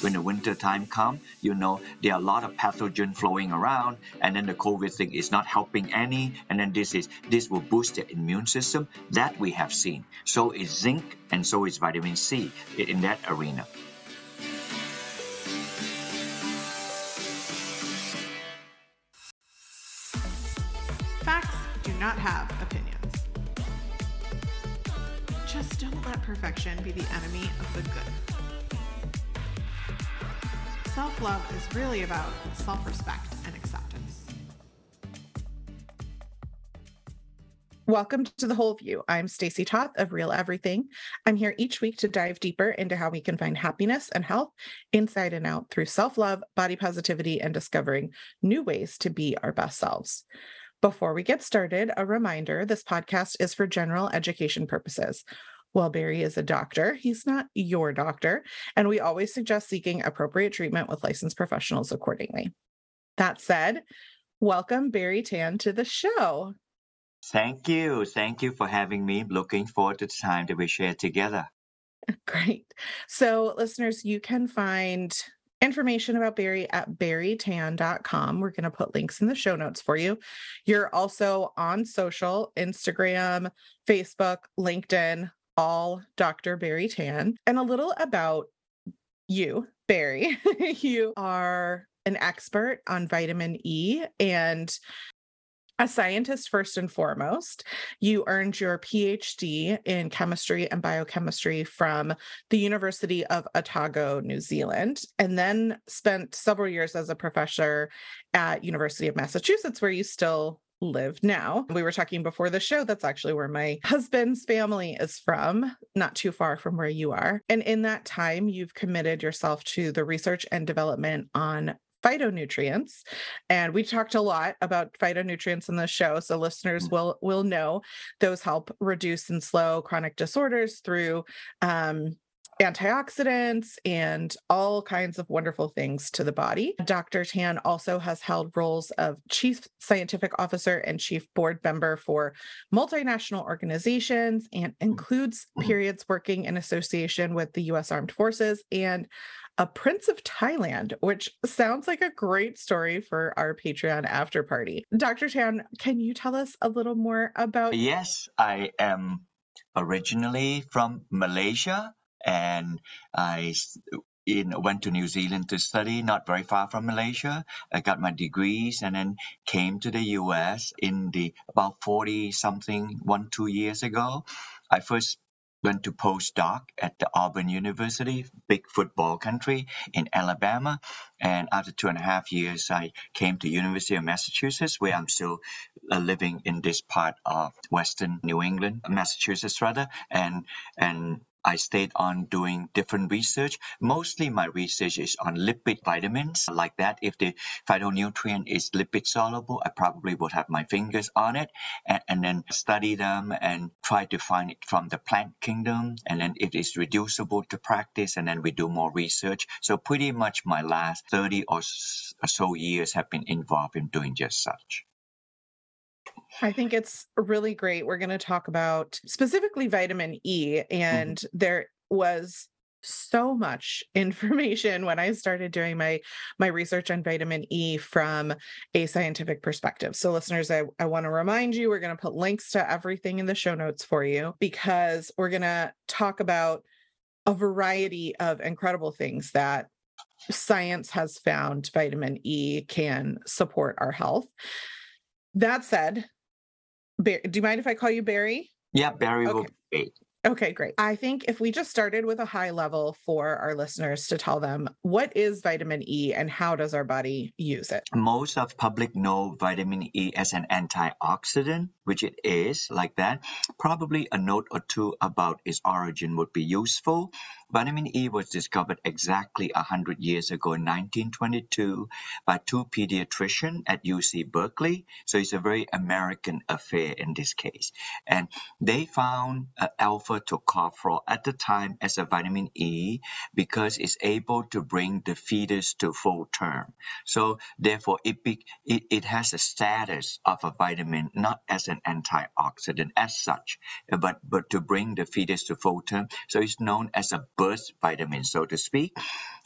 when the winter time come, you know, there are a lot of pathogen flowing around, and then the COVID thing is not helping any, and then this is this will boost the immune system. That we have seen. So is zinc, and so is vitamin C in that arena. Facts do not have opinions. Just don't let perfection be the enemy of the good. Self love is really about self respect and acceptance. Welcome to the Whole View. I'm Stacy Toth of Real Everything. I'm here each week to dive deeper into how we can find happiness and health inside and out through self love, body positivity, and discovering new ways to be our best selves. Before we get started, a reminder this podcast is for general education purposes. While Barrie is a doctor, he's not your doctor, and we always suggest seeking appropriate treatment with licensed professionals accordingly. That said, welcome Barrie Tan to the show. Thank you. Thank you for having me. Looking forward to the time that we share together. Great. So, listeners, you can find information about Barrie at barrietan.com. We're going to put links in the show notes for you. You're also on social Instagram, Facebook, LinkedIn, all Dr. Barrie Tan. And a little about you, Barrie. you are an expert on vitamin E and a scientist first and foremost. You earned your PhD in chemistry and biochemistry from the University of Otago, New Zealand, and then spent several years as a professor at University of Massachusetts, where you still live now. We were talking before the show. That's actually where my husband's family is from, not too far from where you are. And in that time, you've committed yourself to the research and development on phytonutrients and we talked a lot about phytonutrients in the show so listeners mm. will will know those help reduce and slow chronic disorders through um, antioxidants and all kinds of wonderful things to the body. Dr. Tan also has held roles of chief scientific officer and chief board member for multinational organizations and includes periods working in association with the US Armed Forces and a prince of Thailand, which sounds like a great story for our Patreon after party. Dr. Tan, can you tell us a little more about? Yes, I am originally from Malaysia and I in, went to New Zealand to study, not very far from Malaysia. I got my degrees and then came to the US in the about 40 something, one, two years ago. I first went to postdoc at the Auburn University, big football country in Alabama. And after two and a half years, I came to University of Massachusetts, where I'm still uh, living in this part of Western New England, Massachusetts rather, and and I stayed on doing different research. Mostly my research is on lipid vitamins like that. If the phytonutrient is lipid soluble, I probably would have my fingers on it and, and then study them and try to find it from the plant kingdom. And then it is reducible to practice and then we do more research. So pretty much my last 30 or so years have been involved in doing just such. I think it's really great. We're going to talk about specifically vitamin E, mm-hmm. and mm-hmm. there was so much information when I started doing my my research on vitamin E from a scientific perspective. So listeners, I, I want to remind you we're going to put links to everything in the show notes for you because we're going to talk about a variety of incredible things that science has found vitamin E can support our health. That said, do you mind if I call you Barrie? Yeah, Barrie okay. will be Okay, great. I think if we just started with a high level for our listeners to tell them what is vitamin E and how does our body use it? Most of public know vitamin E as an antioxidant, which it is like that. Probably a note or two about its origin would be useful. Vitamin E was discovered exactly 100 years ago in 1922 by two pediatricians at UC Berkeley. So it's a very American affair in this case. And they found uh, alpha tocopherol at the time as a vitamin E because it's able to bring the fetus to full term. So therefore, it, be, it, it has a status of a vitamin, not as an an antioxidant as such, but but to bring the fetus to full term. So it's known as a birth vitamin, so to speak.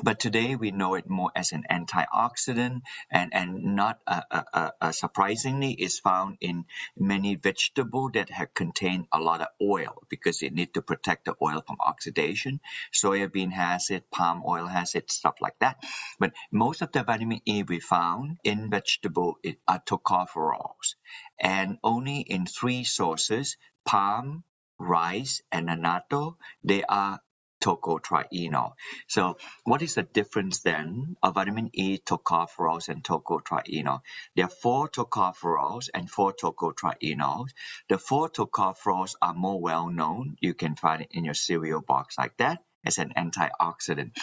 But today we know it more as an antioxidant, and and not uh, uh, uh, surprisingly, is found in many vegetables that have contain a lot of oil because it need to protect the oil from oxidation. Soybean has it, palm oil has it, stuff like that. But most of the vitamin E we found in vegetable are tocopherols, and only in three sources: palm, rice, and annatto. They are tocotrienol. So what is the difference then of vitamin E, tocopherols, and tocotrienol? There are four tocopherols and four tocotrienols. The four tocopherols are more well known. You can find it in your cereal box like that as an antioxidant.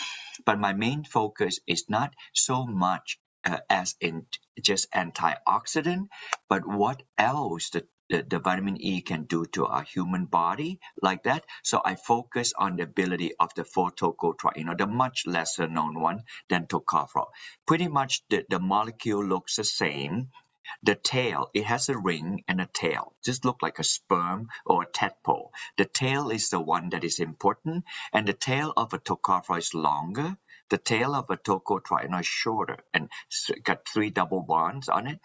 But my main focus is not so much uh, as in just antioxidant, but what else the the, the vitamin E can do to our human body like that. So I focus on the ability of the photocotriene, you know, the much lesser known one than tocopherol. Pretty much the, the molecule looks the same. The tail, it has a ring and a tail. Just look like a sperm or a tadpole. The tail is the one that is important, and the tail of a tocopherol is longer. The tail of a tocotrienol is shorter and got three double bonds on it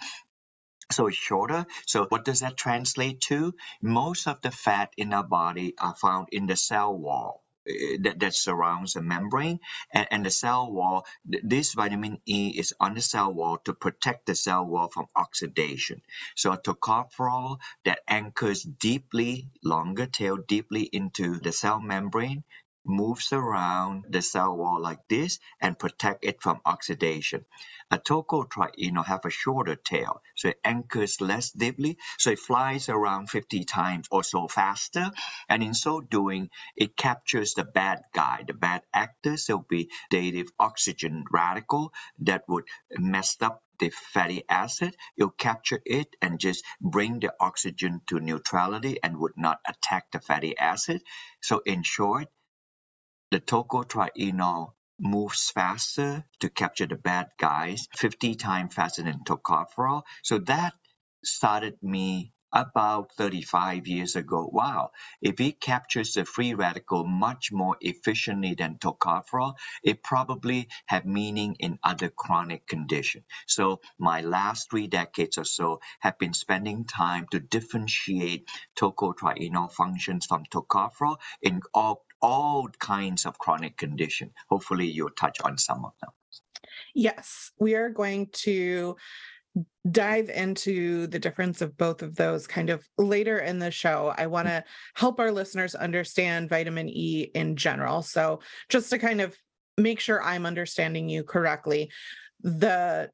so it's shorter. So what does that translate to? Most of the fat in our body are found in the cell wall eh, that, that surrounds the membrane and, and the cell wall this vitamin e is on the cell wall to protect the cell wall from oxidation so a tocopherol that anchors deeply longer tail deeply into the cell membrane moves around the cell wall like this and protect it from oxidation. A tocotrienol have a shorter tail, so it anchors less deeply, so it flies around 50 times or so faster, and in so doing, it captures the bad guy, the bad actors. There'll be native oxygen radical that would mess up the fatty acid, you'll capture it and just bring the oxygen to neutrality and would not attack the fatty acid. So in short, the tocotrienol moves faster to capture the bad guys, 50 times faster than tocopherol. So that started me about 35 years ago. Wow, if it captures the free radical much more efficiently than tocopherol, it probably have meaning in other chronic conditions. So my last three decades or so have been spending time to differentiate tocotrienol functions from tocopherol in all all kinds of chronic condition. Hopefully, you'll touch on some of them. Yes, we are going to dive into the difference of both of those kind of later in the show. I want to mm-hmm. help our listeners understand vitamin E in general. So, just to kind of make sure I'm understanding you correctly, the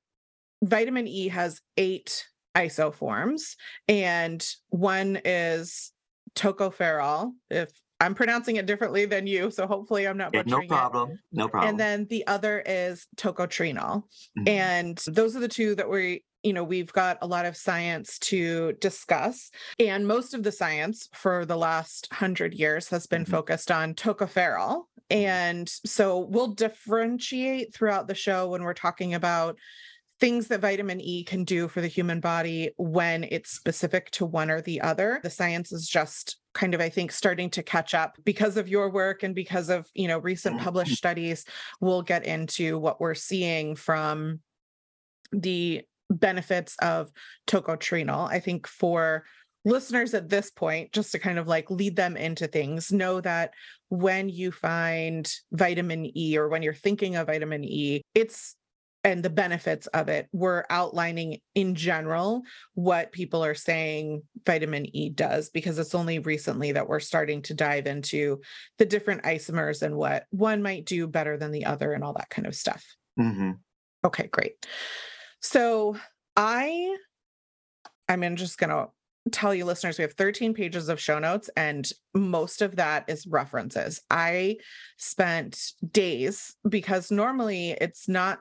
vitamin E has eight isoforms, and one is tocopherol, if I'm pronouncing it differently than you, so hopefully I'm not butchering no problem. It. No problem. And then the other is tocotrienol. Mm-hmm. And those are the two that we you know we've got a lot of science to discuss and most of the science for the last 100 years has been mm-hmm. focused on tocopherol mm-hmm. and so we'll differentiate throughout the show when we're talking about things that vitamin E can do for the human body when it's specific to one or the other. The science is just kind of i think starting to catch up because of your work and because of you know recent mm-hmm. published studies we'll get into what we're seeing from the benefits of tocotrienol i think for listeners at this point just to kind of like lead them into things know that when you find vitamin E or when you're thinking of vitamin E it's and the benefits of it. We're outlining in general what people are saying vitamin E does because it's only recently that we're starting to dive into the different isomers and what one might do better than the other and all that kind of stuff. Mm-hmm. Okay, great. So I I'm just going to tell you listeners we have 13 pages of show notes and most of that is references. I spent days because normally it's not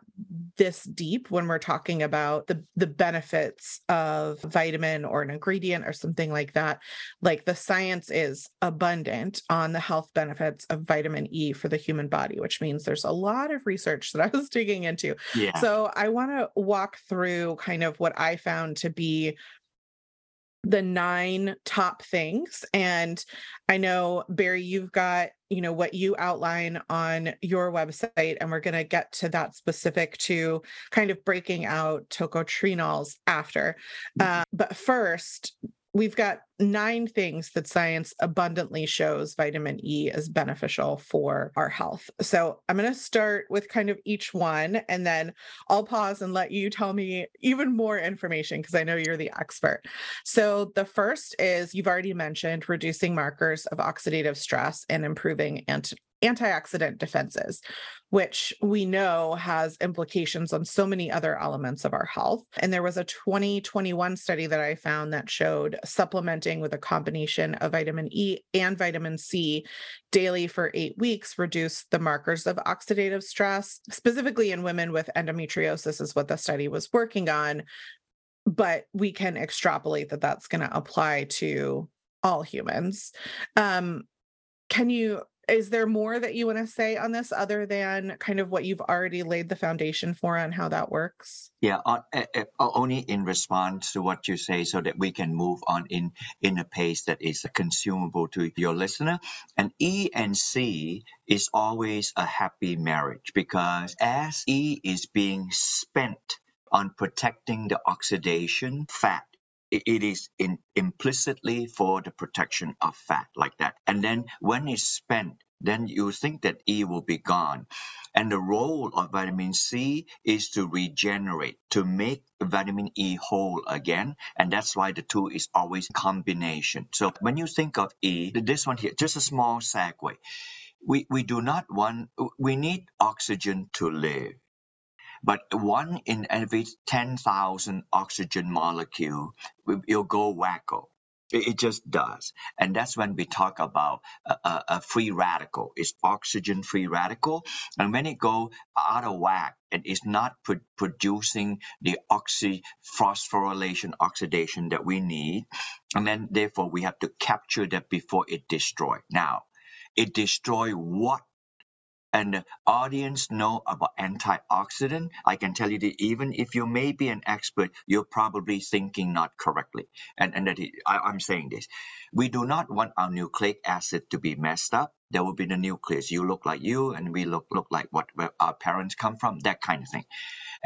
this deep when we're talking about the the benefits of vitamin or an ingredient or something like that. Like the science is abundant on the health benefits of vitamin e for the human body which means there's a lot of research that i was digging into. Yeah. so i want to walk through kind of what i found to be the nine top things. And I know, Barrie, you've got, you know, what you outline on your website, and we're going to get to that specific to kind of breaking out tocotrienols after. Uh, but first, we've got nine things that science abundantly shows vitamin E is beneficial for our health. So I'm going to start with kind of each one, and then I'll pause and let you tell me even more information because I know you're the expert. So the first is you've already mentioned reducing markers of oxidative stress and improving anti- antioxidant defenses, which we know has implications on so many other elements of our health. And there was a 2021 study that I found that showed supplementing with a combination of vitamin E and vitamin C daily for eight weeks reduced the markers of oxidative stress, specifically in women with endometriosis, is what the study was working on. But we can extrapolate that that's going to apply to all humans. Um, can you is there more that you want to say on this other than kind of what you've already laid the foundation for on how that works? Yeah uh, uh, only in response to what you say so that we can move on in in a pace that is consumable to your listener. And e and c is always a happy marriage because as e is being spent on protecting the oxidation fat it is in implicitly for the protection of fat like that and then when it's spent then you think that E will be gone. And the role of vitamin C is to regenerate, to make vitamin E whole again. And that's why the two is always combination. So when you think of E, this one here, just a small segue. We, we do not want, we need oxygen to live. But one in every 10,000 oxygen molecule will go wacko. It, just does. And that's when we talk about a, a, free radical. It's oxygen free radical. And when it go out of whack and is not pro- producing the oxy phosphorylation oxidation that we need, and then therefore we have to capture that before it destroy. Now, it destroy what and the audience know about antioxidant, I can tell you that even if you may be an expert, you're probably thinking not correctly. And, and that I, I'm saying this. We do not want our nucleic acid to be messed up. There will be the nucleus. You look like you, and we look look like what where our parents come from. That kind of thing.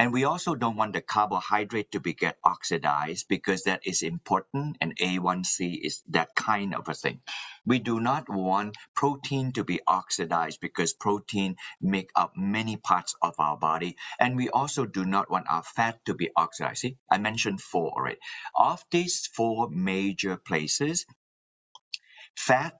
And we also don't want the carbohydrate to be get oxidized because that is important and A1C is that kind of a thing. We do not want protein to be oxidized because protein make up many parts of our body. And we also do not want our fat to be oxidized. See, I mentioned four already. Of these four major places, fat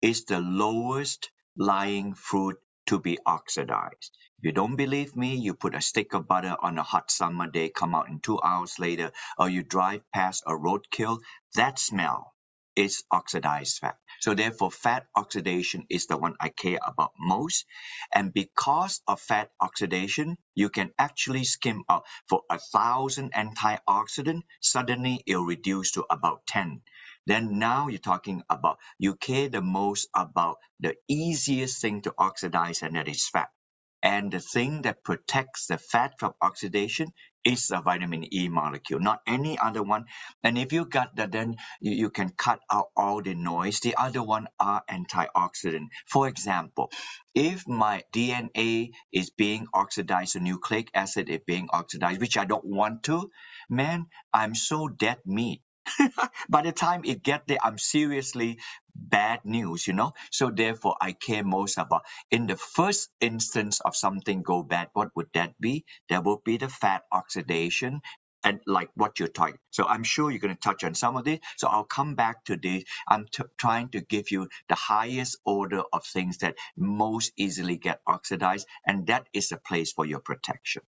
is the lowest lying fruit to be oxidized. If you don't believe me, you put a stick of butter on a hot summer day, come out in two hours later, or you drive past a roadkill, that smell is oxidized fat. So therefore, fat oxidation is the one I care about most. And because of fat oxidation, you can actually skim out for a thousand antioxidant, suddenly it'll reduce to about 10 then now you're talking about you care the most about the easiest thing to oxidize and that is fat and the thing that protects the fat from oxidation is the vitamin E molecule, not any other one. And if you got that, then you, you can cut out all the noise. The other one are antioxidant. For example, if my DNA is being oxidized, the nucleic acid is being oxidized, which I don't want to, man, I'm so dead meat. By the time it get there, I'm seriously bad news, you know. So therefore, I care most about in the first instance of something go bad. What would that be? That would be the fat oxidation and like what you're talking. So I'm sure you're going to touch on some of this. So I'll come back to this. I'm t- trying to give you the highest order of things that most easily get oxidized, and that is a place for your protection.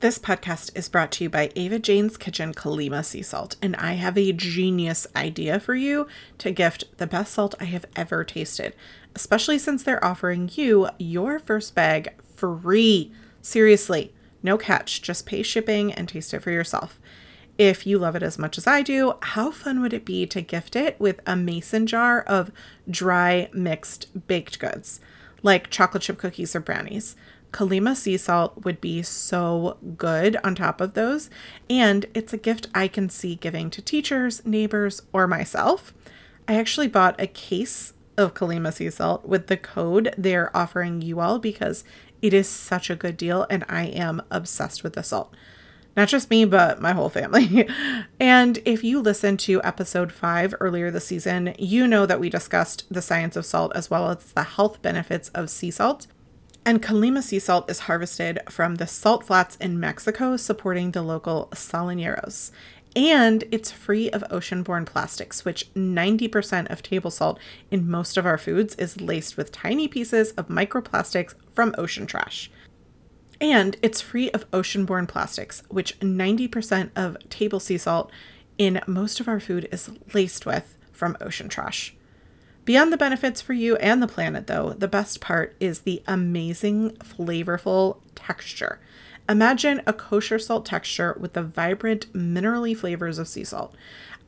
This podcast is brought to you by Ava Jane's Kitchen Colima Sea Salt, and I have a genius idea for you to gift the best salt I have ever tasted, especially since they're offering you your first bag free. Seriously, no catch, just pay shipping and taste it for yourself. If you love it as much as I do, how fun would it be to gift it with a mason jar of dry mixed baked goods, like chocolate chip cookies or brownies? Colima sea salt would be so good on top of those. And it's a gift I can see giving to teachers, neighbors, or myself. I actually bought a case of Colima sea salt with the code they're offering you all because it is such a good deal and I am obsessed with the salt. Not just me, but my whole family. and if you listened to episode five earlier this season, you know that we discussed the science of salt as well as the health benefits of sea salt. And Colima sea salt is harvested from the salt flats in Mexico, supporting the local salineros. And it's free of ocean-borne plastics, which 90% of table salt in most of our foods is laced with tiny pieces of microplastics from ocean trash. And it's free of ocean-borne plastics, which 90% of table sea salt in most of our food is laced with from ocean trash. Beyond the benefits for you and the planet, though, the best part is the amazing, flavorful texture. Imagine a kosher salt texture with the vibrant, minerally flavors of sea salt.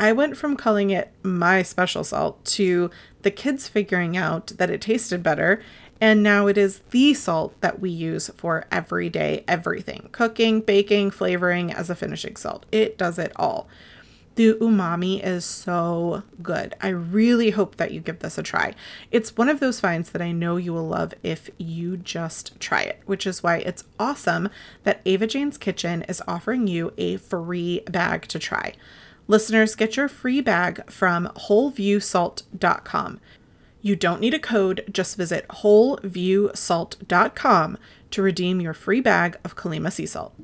I went from calling it my special salt to the kids figuring out that it tasted better and now it is the salt that we use for everyday everything cooking, baking, flavoring as a finishing salt. It does it all. The umami is so good. I really hope that you give this a try. It's one of those finds that I know you will love if you just try it, which is why it's awesome that Ava Jane's Kitchen is offering you a free bag to try. Listeners, get your free bag from wholeviewsalt.com. You don't need a code, just visit wholeviewsalt.com to redeem your free bag of Colima sea salt.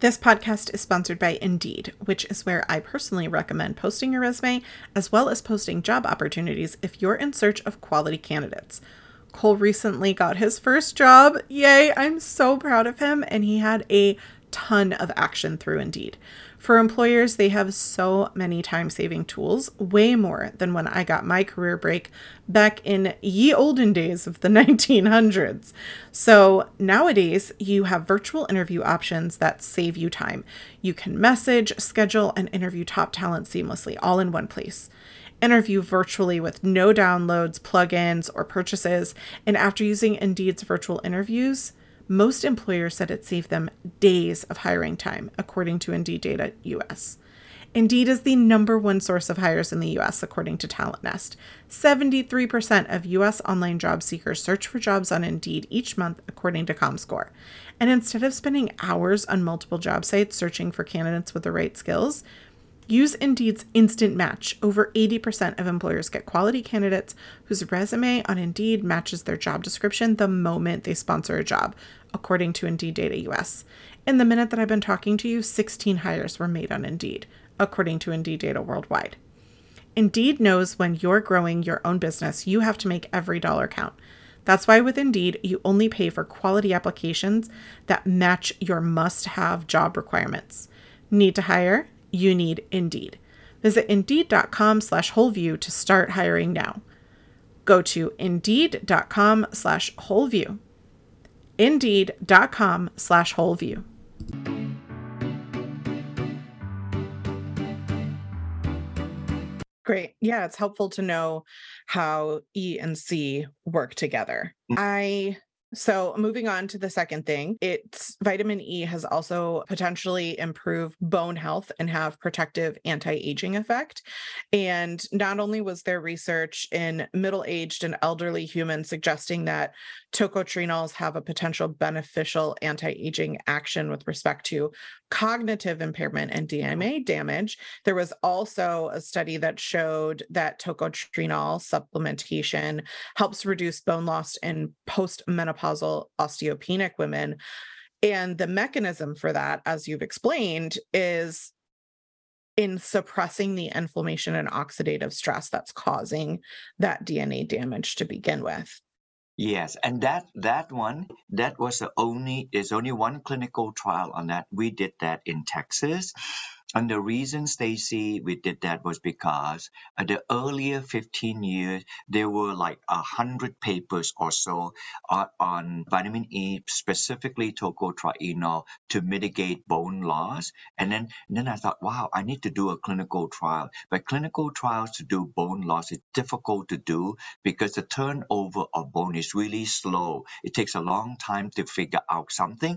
This podcast is sponsored by Indeed, which is where I personally recommend posting your resume as well as posting job opportunities if you're in search of quality candidates. Cole recently got his first job. Yay, I'm so proud of him. And he had a ton of action through Indeed. For employers, they have so many time saving tools, way more than when I got my career break back in ye olden days of the 1900s. So nowadays, you have virtual interview options that save you time. You can message, schedule, and interview top talent seamlessly, all in one place interview virtually with no downloads, plugins, or purchases. And after using Indeed's virtual interviews, most employers said it saved them days of hiring time, according to Indeed Data US. Indeed is the number one source of hires in the US, according to Talent Nest. 73% of US online job seekers search for jobs on Indeed each month, according to ComScore. And instead of spending hours on multiple job sites searching for candidates with the right skills, Use Indeed's Instant Match. Over 80% of employers get quality candidates whose resume on Indeed matches their job description the moment they sponsor a job, according to Indeed Data US. In the minute that I've been talking to you, 16 hires were made on Indeed, according to Indeed Data Worldwide. Indeed knows when you're growing your own business, you have to make every dollar count. That's why with Indeed, you only pay for quality applications that match your must have job requirements. Need to hire? You need Indeed. Visit Indeed.com slash WholeView to start hiring now. Go to Indeed.com slash WholeView. Indeed.com slash WholeView. Great. Yeah, it's helpful to know how E and C work together. Mm. I so, moving on to the second thing, it's vitamin E has also potentially improved bone health and have protective anti-aging effect. And not only was there research in middle-aged and elderly humans suggesting that tocotrienols have a potential beneficial anti-aging action with respect to cognitive impairment and mm-hmm. DNA damage. There was also a study that showed that tocotrienol supplementation helps reduce bone loss in postmenopausal osteopenic women. And the mechanism for that, as you've explained, is in suppressing the inflammation and oxidative stress that's causing that DNA damage to begin with. Yes, and that that one that was the only there's only one clinical trial on that. We did that in Texas, And the reason, Stacy, we did that was because at the earlier 15 years, there were like a hundred papers or so uh, on vitamin E, specifically tocotrienol, to mitigate bone loss. And then, and then I thought, wow, I need to do a clinical trial. But clinical trials to do bone loss is difficult to do because the turnover of bone is really slow. It takes a long time to figure out something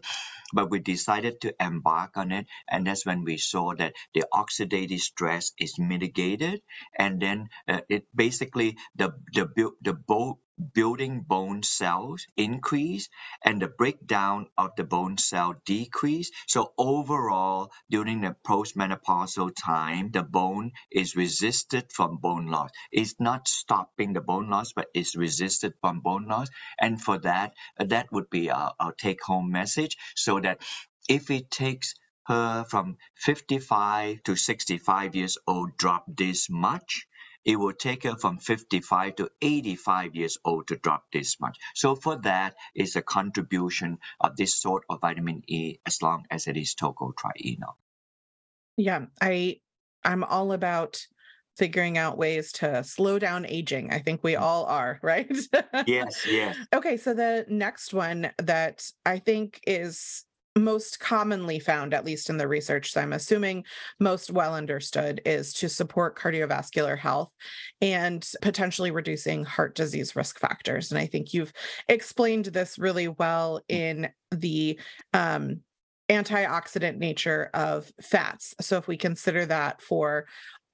but we decided to embark on it and that's when we saw that the oxidative stress is mitigated and then uh, it basically the the the bone building bone cells increase and the breakdown of the bone cell decrease. So overall, during the postmenopausal time, the bone is resisted from bone loss. It's not stopping the bone loss, but it's resisted from bone loss. And for that, that would be our, our take home message. So that if it takes her from 55 to 65 years old drop this much, it will take her from 55 to 85 years old to drop this much. So for that is a contribution of this sort of vitamin E as long as it is tocotrienol. Yeah, I I'm all about figuring out ways to slow down aging. I think we all are, right? yes, yes. Okay, so the next one that I think is most commonly found, at least in the research, so I'm assuming most well understood, is to support cardiovascular health and potentially reducing heart disease risk factors. And I think you've explained this really well in the um, antioxidant nature of fats. So if we consider that for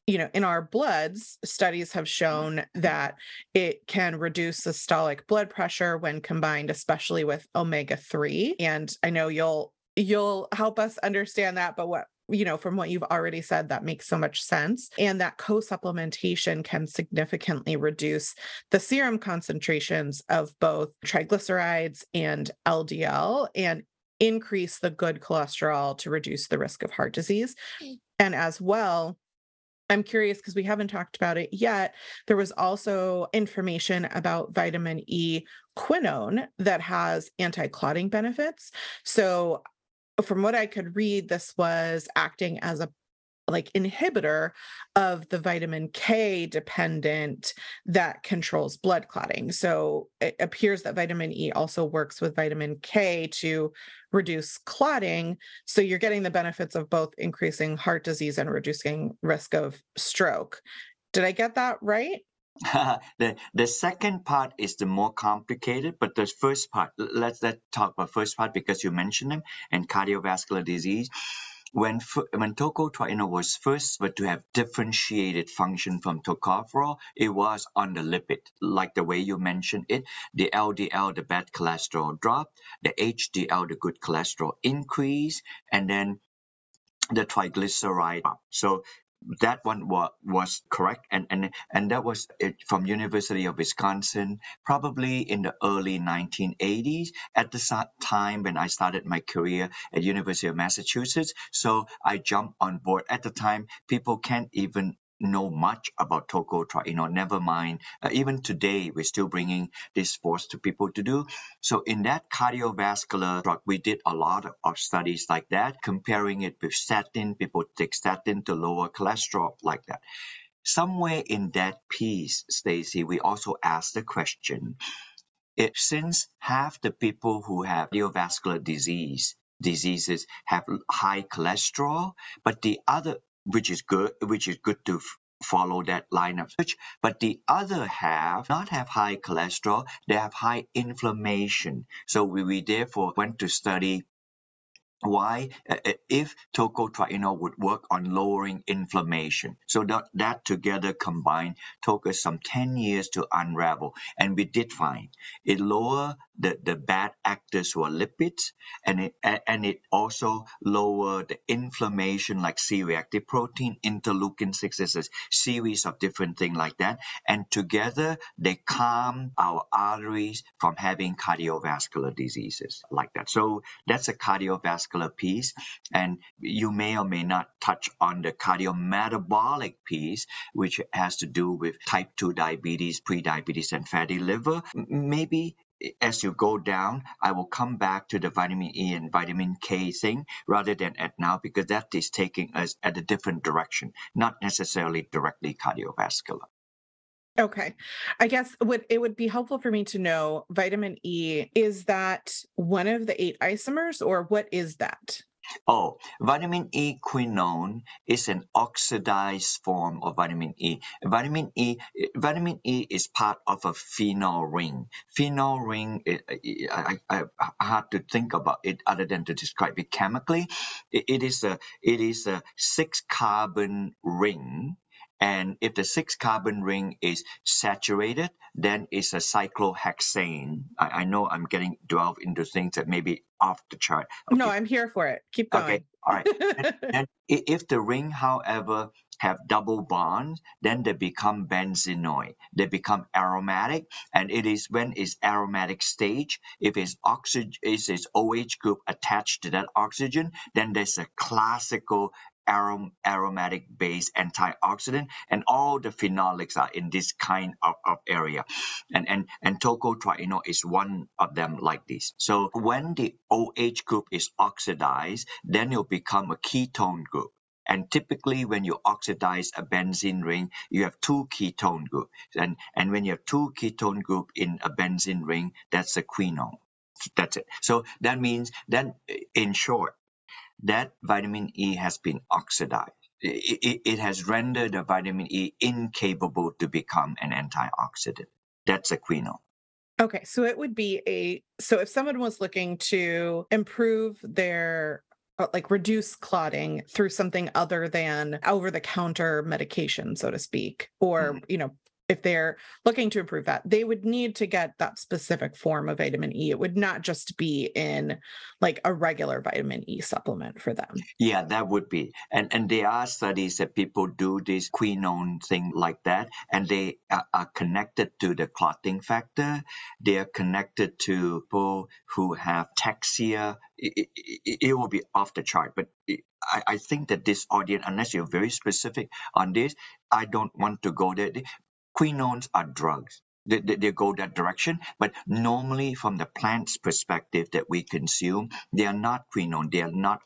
you know, in our bloods, studies have shown that it can reduce systolic blood pressure when combined, especially with omega 3. And I know you'll you'll help us understand that, but what you know, from what you've already said, that makes so much sense. And that co supplementation can significantly reduce the serum concentrations of both triglycerides and LDL and increase the good cholesterol to reduce the risk of heart disease. Mm. And as well, I'm curious because we haven't talked about it yet. There was also information about vitamin E quinone that has anti clotting benefits. So, from what I could read, this was acting as a like inhibitor of the vitamin K dependent that controls blood clotting. So it appears that vitamin E also works with vitamin K to reduce clotting. So you're getting the benefits of both increasing heart disease and reducing risk of stroke. Did I get that right? the the second part is the more complicated, but the first part, let's let's talk about first part because you mentioned them and cardiovascular disease when when tocotrienol was first but to have differentiated function from tocopherol, it was on the lipid, like the way you mentioned it. The LDL, the bad cholesterol dropped, the HDL, the good cholesterol increase, and then the triglyceride. So that one was, was correct and, and and that was it from university of wisconsin probably in the early 1980s at the time when i started my career at university of massachusetts. So i jumped on board. At the time people can't even know much about tocotrienol. Never mind, uh, even today we're still bringing this sports to people to do. So in that cardiovascular drug, we did a lot of, of studies like that, comparing it with statin. People take statin to lower cholesterol like that. Somewhere in that piece, Stacy, we also asked the question: if since half the people who have cardiovascular disease diseases have high cholesterol, but the other which is good, which is good to follow that line of search. But the other half not have high cholesterol, they have high inflammation. So we, we therefore went to study why? If tocotrienol would work on lowering inflammation. So that, that together combined took us some 10 years to unravel and we did find it lower the, the bad actors who are lipids and it and it also lower the inflammation like c-reactive protein interleukin 6 is a series of different things like that. And together they calm our arteries from having cardiovascular diseases like that. So that's a cardiovascular piece and you may or may not touch on the cardiometabolic piece which has to do with type 2 diabetes pre-diabetes and fatty liver maybe as you go down, I will come back to the vitamin E and vitamin K thing rather than at now because that is taking us at a different direction, not necessarily directly cardiovascular. Okay. I guess would it would be helpful for me to know vitamin E is that one of the eight isomers or what is that? Oh, vitamin E quinone is an oxidized form of vitamin E. Vitamin E, eh, vitamin E is part of a phenol ring. Phenol ring, eh, eh, I, I, I hard to think about it other than to describe it chemically. it, it is a it is a six carbon ring and if the six carbon ring is saturated, then it's a cyclohexane. I, I know I'm getting delved into things that may be off the chart. Okay. No, I'm here for it. Keep going. Okay, all right. and, and if the ring, however, have double bonds, then they become benzenoid. They become aromatic, and it is when it's aromatic stage. If it's oxygen, is its OH group attached to that oxygen, then there's a classical arom- aromatic base antioxidant and all the phenolics are in this kind of, of area. And and and tocotrienol is one of them like this. So when the oh group is oxidized then it'll become a ketone group. And typically when you oxidize a benzene ring you have two ketone groups and and when you have two ketone group in a benzene ring that's a quinone that's it. So that means then in short that vitamin E has been oxidized. It, it, it, has rendered the vitamin E incapable to become an antioxidant. That's a quinone. Okay, so it would be a so if someone was looking to improve their uh, like reduce clotting through something other than over the counter medication so to speak or mm-hmm. you know if they're looking to improve that, they would need to get that specific form of vitamin E. It would not just be in like a regular vitamin E supplement for them. Yeah, that would be. And and there are studies that people do this quinone thing like that, and they are, are connected to the clotting factor. They are connected to people who have ataxia. It, it, it will be off the chart, but I, I think that this audience, unless you're very specific on this, I don't want to go there quinones are drugs. They, they, they, go that direction, but normally from the plant's perspective that we consume, they are not quinone. They are not.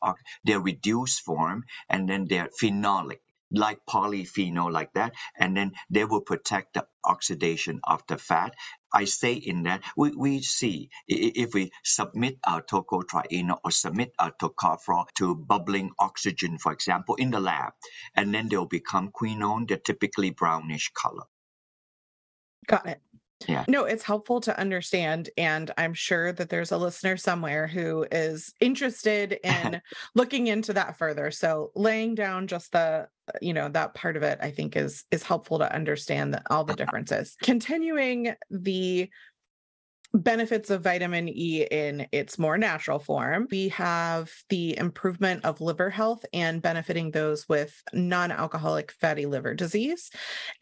They're reduced form, and then they're phenolic, like polyphenol, like that, and then they will protect the oxidation of the fat. I say in that we, we see if we submit our tocotrienol or submit our tocopherol to bubbling oxygen, for example, in the lab, and then they'll become quinone. They're typically brownish color. Got it. Yeah. No, it's helpful to understand. And I'm sure that there's a listener somewhere who is interested in looking into that further. So laying down just the, you know, that part of it, I think is is helpful to understand that all the uh-huh. differences. Continuing the benefits of vitamin E in its more natural form. We have the improvement of liver health and benefiting those with non alcoholic fatty liver disease.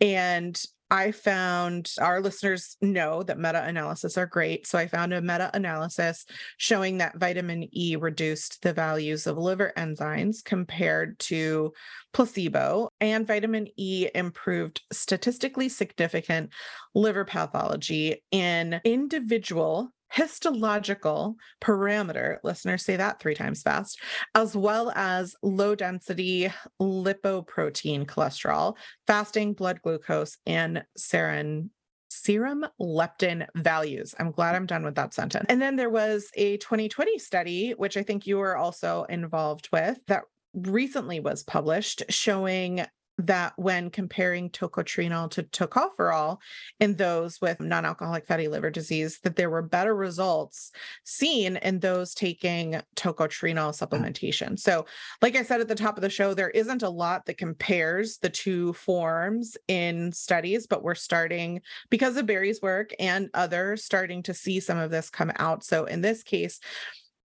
And I found our listeners know that meta analysis are great. So I found a meta analysis showing that vitamin E reduced the values of liver enzymes compared to placebo, and vitamin E improved statistically significant liver pathology in individual histological parameter, listeners say that three times fast, as well as low density lipoprotein cholesterol, fasting blood glucose, and serum serum leptin values. I'm glad I'm done with that sentence. And then there was a 2020 study, which I think you were also involved with, that recently was published showing that when comparing tocotrienol to tocopherol in those with non-alcoholic fatty liver disease that there were better results seen in those taking tocotrienol mm. supplementation so like i said at the top of the show there isn't a lot that compares the two forms in studies but we're starting because of barrie's work and others starting to see some of this come out so in this case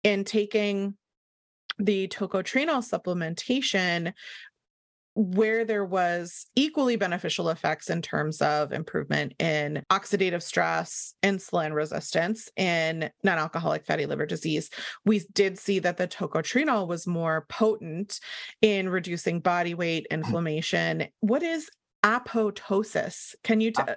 in taking the tocotrienol supplementation where there was equally beneficial effects in terms of improvement in oxidative stress, insulin resistance, and non-alcoholic fatty liver disease, we did see that the tocotrienol was more potent in reducing body weight, mm. inflammation. What is apoptosis. Can you t- ah.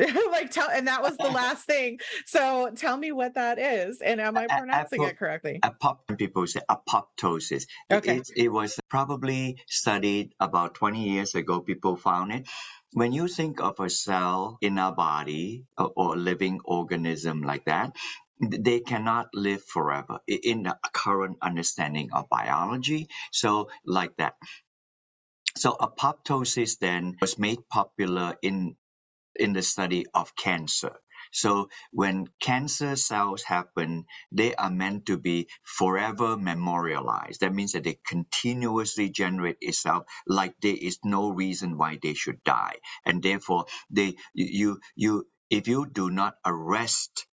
uh, like tell? And that was the last thing. So tell me what that is, and am I pronouncing it correctly? Apop- people say apoptosis. Okay. It, it was probably studied about 20 years ago. People found it. When you think of a cell in our body or, or living organism like that, they cannot live forever in the current understanding of biology. So, like that. So apoptosis then was made popular in in the study of cancer. So when cancer cells happen, they are meant to be forever memorialized. That means that they continuously generate itself like there is no reason why they should die. And therefore they you you if you do not arrest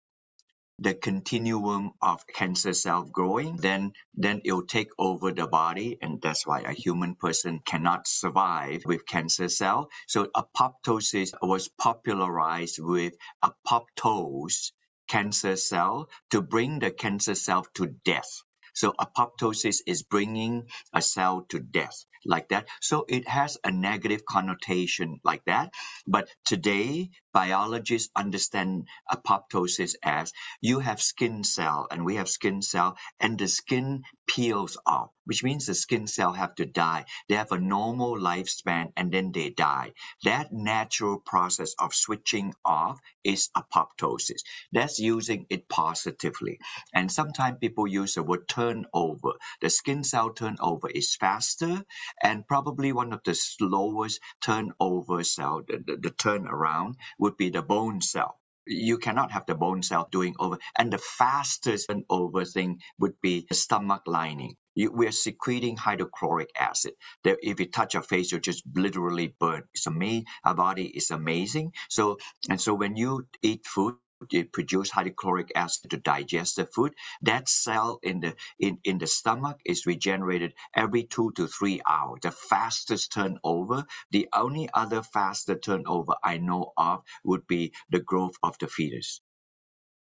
the continuum of cancer cell growing, then then it'll take over the body, and that's why a human person cannot survive with cancer cell. So apoptosis was popularized with apoptose cancer cell to bring the cancer cell to death. So apoptosis is bringing a cell to death like that. So it has a negative connotation like that. But today, biologists understand apoptosis as you have skin cell and we have skin cell and the skin peels off, which means the skin cell have to die. They have a normal lifespan and then they die. That natural process of switching off is apoptosis. That's using it positively. And sometimes people use the word turnover. The skin cell turnover is faster and probably one of the slowest turnover cell, the, the, the turnaround would be the bone cell you cannot have the bone cell doing over. And the fastest and over thing would be the stomach lining. You, we're secreting hydrochloric acid. That if you touch your face, you just literally burn. It's amazing. Our body is amazing. So and so when you eat food, it produce hydrochloric acid to digest the food. That cell in the in, in the stomach is regenerated every two to three hours. The fastest turnover. The only other faster turnover I know of would be the growth of the fetus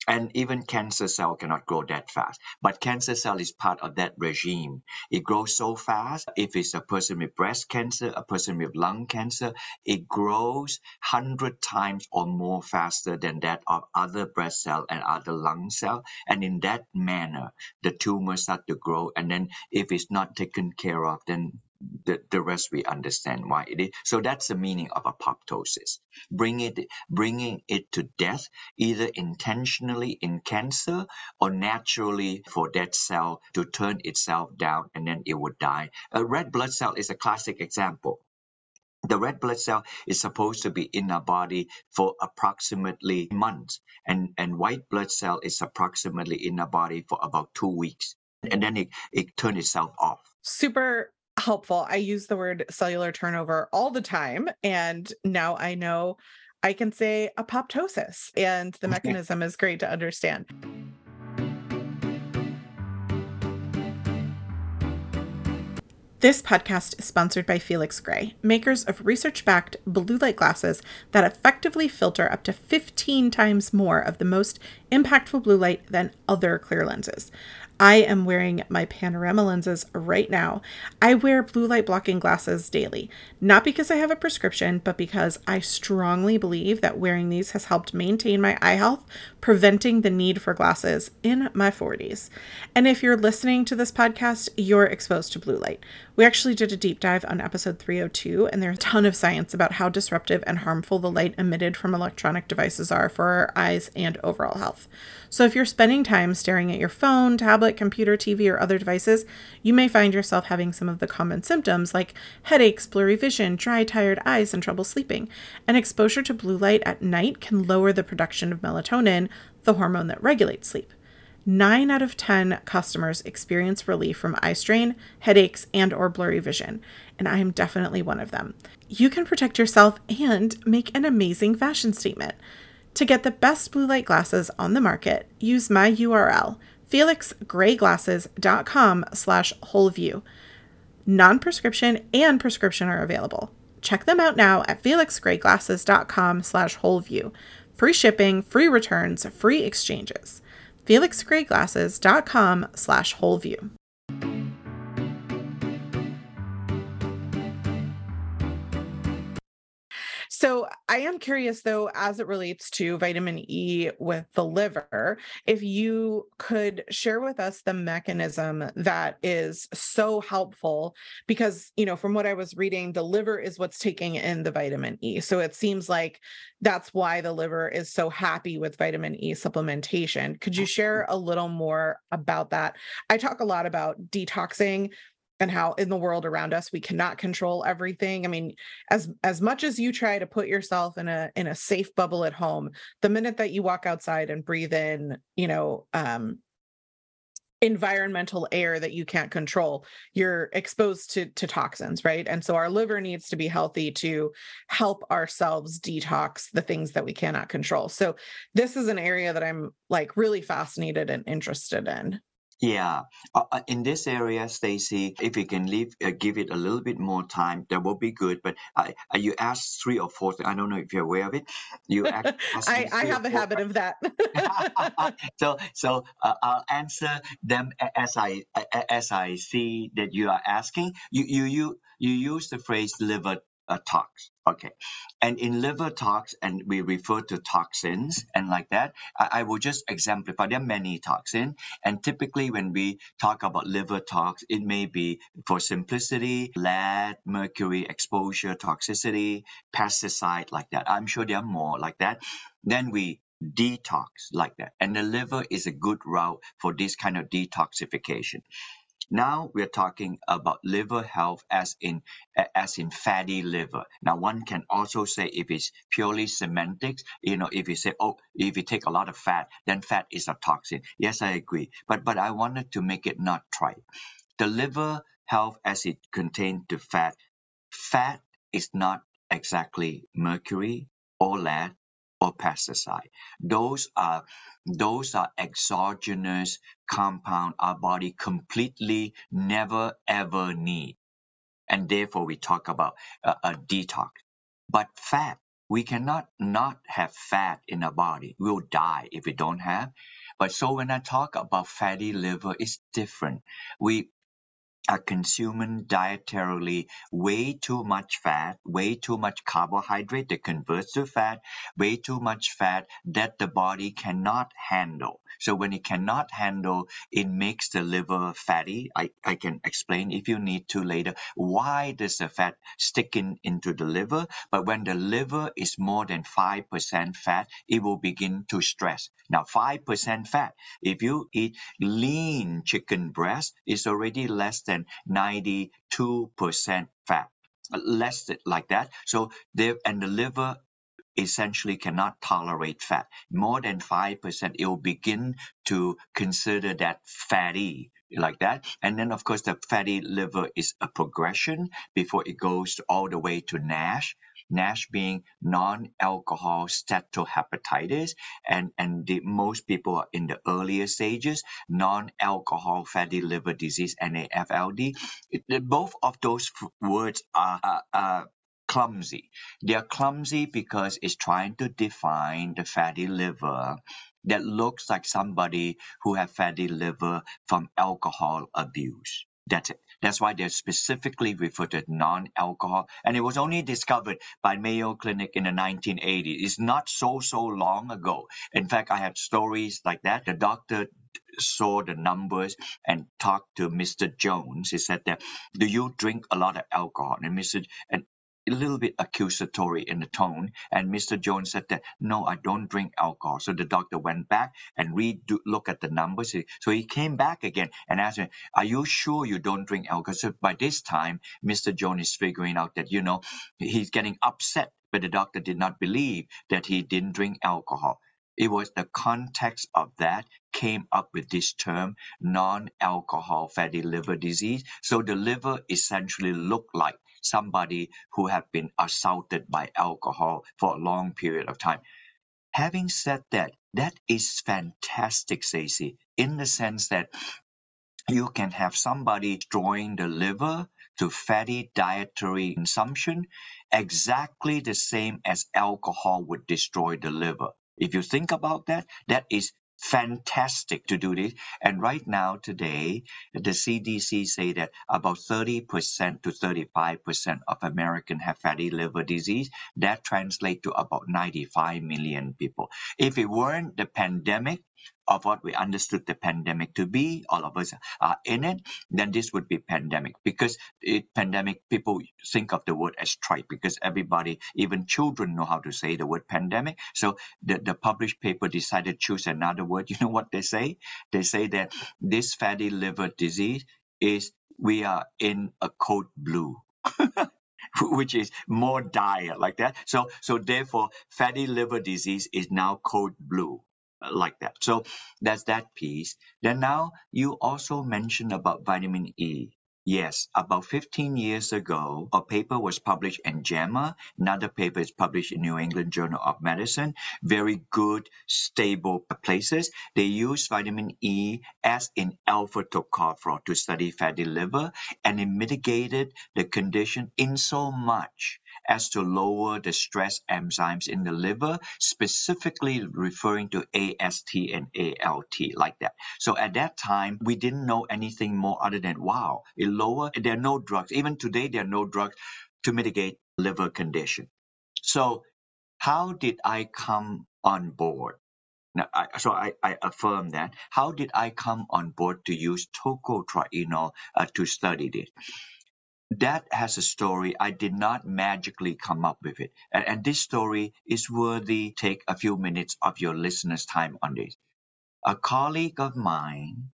and even cancer cell cannot grow that fast. But cancer cell is part of that regime. It grows so fast. If it's a person with breast cancer a person with lung cancer it grows 100 times or more faster than that of other breast cell and other lung cell. And in that manner the tumor start to grow. And then if it's not taken care of then the, the rest we understand why it is. So that's the meaning of apoptosis. Bring it, bringing it to death, either intentionally in cancer or naturally for that cell to turn itself down and then it would die. A red blood cell is a classic example. The red blood cell is supposed to be in our body for approximately months, and, and white blood cell is approximately in our body for about two weeks. And then it, it turns itself off. Super helpful. I use the word cellular turnover all the time. And now I know I can say apoptosis, and the mechanism is great to understand. This podcast is sponsored by Felix Gray, makers of research backed blue light glasses that effectively filter up to 15 times more of the most impactful blue light than other clear lenses. I am wearing my panorama lenses right now. I wear blue light blocking glasses daily, not because I have a prescription, but because I strongly believe that wearing these has helped maintain my eye health, preventing the need for glasses in my 40s. And if you're listening to this podcast, you're exposed to blue light. We actually did a deep dive on episode 302, and there's a ton of science about how disruptive and harmful the light emitted from electronic devices are for our eyes and overall health. So if you're spending time staring at your phone, tablet, computer, TV, or other devices, you may find yourself having some of the common symptoms like headaches, blurry vision, dry, tired eyes, and trouble sleeping. And exposure to blue light at night can lower the production of melatonin, the hormone that regulates sleep. 9 out of 10 customers experience relief from eye strain, headaches, and or blurry vision, and I am definitely one of them. You can protect yourself and make an amazing fashion statement. To get the best blue light glasses on the market, use my URL, felixgrayglasses.com slash wholeview. Non-prescription and prescription are available. Check them out now at felixgrayglasses.com slash wholeview. Free shipping, free returns, free exchanges. felixgrayglasses.com slash wholeview. So I am curious though, as it relates to vitamin E with the liver, if you could share with us the mechanism that is so helpful, because, you know, from what I was reading, the liver is what's taking in the vitamin E. So it seems like that's why the liver is so happy with vitamin E supplementation. Could you share a little more about that? I talk a lot about detoxing and how in the world around us we cannot control everything. I mean as as much as you try to put yourself in a in a safe bubble at home the minute that you walk outside and breathe in you know um environmental air that you can't control you're exposed to to toxins right? And so our liver needs to be healthy to help ourselves detox the things that we cannot control. So this is an area that i'm like really fascinated and interested in yeah, uh, uh, in this area, Stacy, if you can leave, uh, give it a little bit more time, that will be good. But I, uh, you asked three or four. I don't know if you're aware of it. You asked, I, I have a habit of that. so, so uh, I'll answer them as I as I see that you are asking. You you you you use the phrase liver uh, tox. Okay. And in liver tox, and we refer to toxins and like that, I, I will just exemplify. There are many toxins. And typically, when we talk about liver tox, it may be for simplicity, lead, mercury exposure, toxicity, pesticide, like that. I'm sure there are more like that. Then we detox like that. And the liver is a good route for this kind of detoxification. Now we're talking about liver health as in as in fatty liver. Now one can also say if it's purely semantics, you know, if you say, oh, if you take a lot of fat, then fat is a toxin. Yes, I agree. But but I wanted to make it not trite. The liver health as it contains the fat, fat is not exactly mercury or lead or pesticide. Those are those are exogenous compound our body completely never ever need. And therefore we talk about a, a detox. But fat, we cannot not have fat in our body. We'll die if we don't have. But so when I talk about fatty liver, it's different. We are consuming dietarily way too much fat, way too much carbohydrate that converts to fat, way too much fat that the body cannot handle. So when it cannot handle, it makes the liver fatty. I, I can explain if you need to later why does the fat stick in into the liver. But when the liver is more than 5% fat, it will begin to stress. Now 5% fat, if you eat lean chicken breast, it's already less than 92% fat uh, less like that so and the liver essentially cannot tolerate fat. More than 5%, it will begin to consider that fatty like that. And then, of course, the fatty liver is a progression before it goes all the way to NASH. NASH being non-alcohol steatohepatitis, and and the, most people are in the earlier stages, non-alcohol fatty liver disease (NAFLD). It, both of those words are, clumsy. They are clumsy because it's trying to define the fatty liver that looks like somebody who have fatty liver from alcohol abuse. That's it. That's why they're specifically referred to non-alcohol. And it was only discovered by Mayo Clinic in the 1980s. It's not so, so long ago. In fact, I have stories like that. The doctor saw the numbers and talked to Mr. Jones. He said that, do you drink a lot of alcohol? And Mr. and a little bit accusatory in the tone. And Mr. Jones said that, no, I don't drink alcohol. So the doctor went back and read, look at the numbers. So he came back again and asked me, are you sure you don't drink alcohol? So by this time, Mr. Jones is figuring out that, you know, he's getting upset, but the doctor did not believe that he didn't drink alcohol. It was the context of that came up with this term non-alcohol fatty liver disease. So the liver essentially looked like somebody who have been assaulted by alcohol for a long period of time. Having said that, that is fantastic, Stacy, in the sense that you can have somebody destroying the liver to fatty dietary consumption exactly the same as alcohol would destroy the liver. If you think about that, that is fantastic to do this. And right now, today, the CDC say that about 30% to 35% of Americans have fatty liver disease. That translates to about 95 million people. If it weren't the pandemic, of what we understood the pandemic to be, all of us are in it, then this would be pandemic. Because it pandemic, people think of the word as trite because everybody, even children, know how to say the word pandemic. So the, the published paper decided to choose another word. You know what they say? They say that this fatty liver disease is we are in a code blue. which is more dire like that so so therefore fatty liver disease is now code blue like that. So that's that piece. Then now you also mentioned about vitamin E. Yes, about 15 years ago, a paper was published in JAMA. Another paper is published in New England Journal of Medicine. Very good, stable places. They use vitamin E as in alpha tocopherol to study fatty liver, and it mitigated the condition in so much as to lower the stress enzymes in the liver, specifically referring to AST and ALT, like that. So at that time, we didn't know anything more other than wow, it lower. There are no drugs. Even today, there are no drugs to mitigate liver condition. So how did I come on board? Now, I, so I, I affirm that. How did I come on board to use tocotrienol uh, to study this? That has a story. I did not magically come up with it. And, and this story is worthy. Take a few minutes of your listeners' time on this. A colleague of mine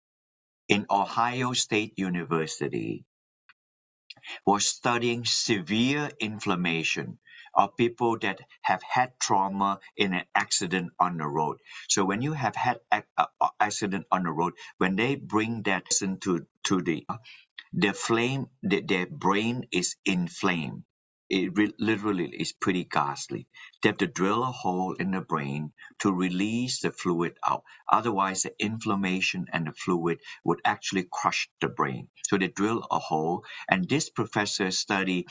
in Ohio State University was studying severe inflammation of people that have had trauma in an accident on the road. So when you have had an uh, uh, accident on the road, when they bring that person to, to the the flame, the, their brain is inflamed. It re- literally is pretty ghastly. They have to drill a hole in the brain to release the fluid out. Otherwise, the inflammation and the fluid would actually crush the brain. So they drill a hole, and this professor studied